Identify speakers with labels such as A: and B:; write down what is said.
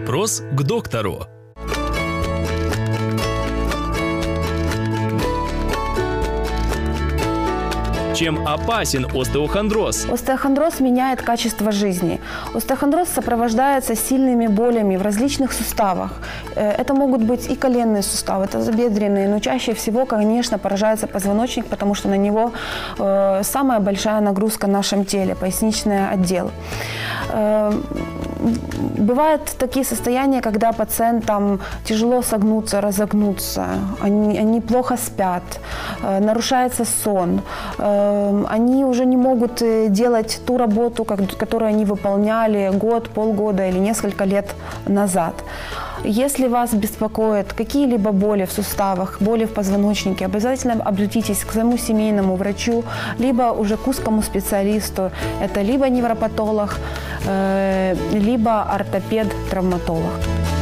A: Вопрос к доктору. Чем опасен остеохондроз?
B: Остеохондроз меняет качество жизни. Остеохондроз сопровождается сильными болями в различных суставах. Э, Это могут быть и коленные суставы, это тазобедренные, но чаще всего, конечно, поражается позвоночник, потому что на него э, самая большая нагрузка в нашем теле, поясничный отдел. Бывают такие состояния, когда пациентам тяжело согнуться, разогнуться, они, они плохо спят, э, нарушается сон, э, они уже не могут э, делать ту работу, как- которую они выполняли год, полгода или несколько лет назад. Если вас беспокоят какие-либо боли в суставах, боли в позвоночнике, обязательно обратитесь к своему семейному врачу, либо уже к узкому специалисту. Это либо невропатолог, либо ортопед-травматолог.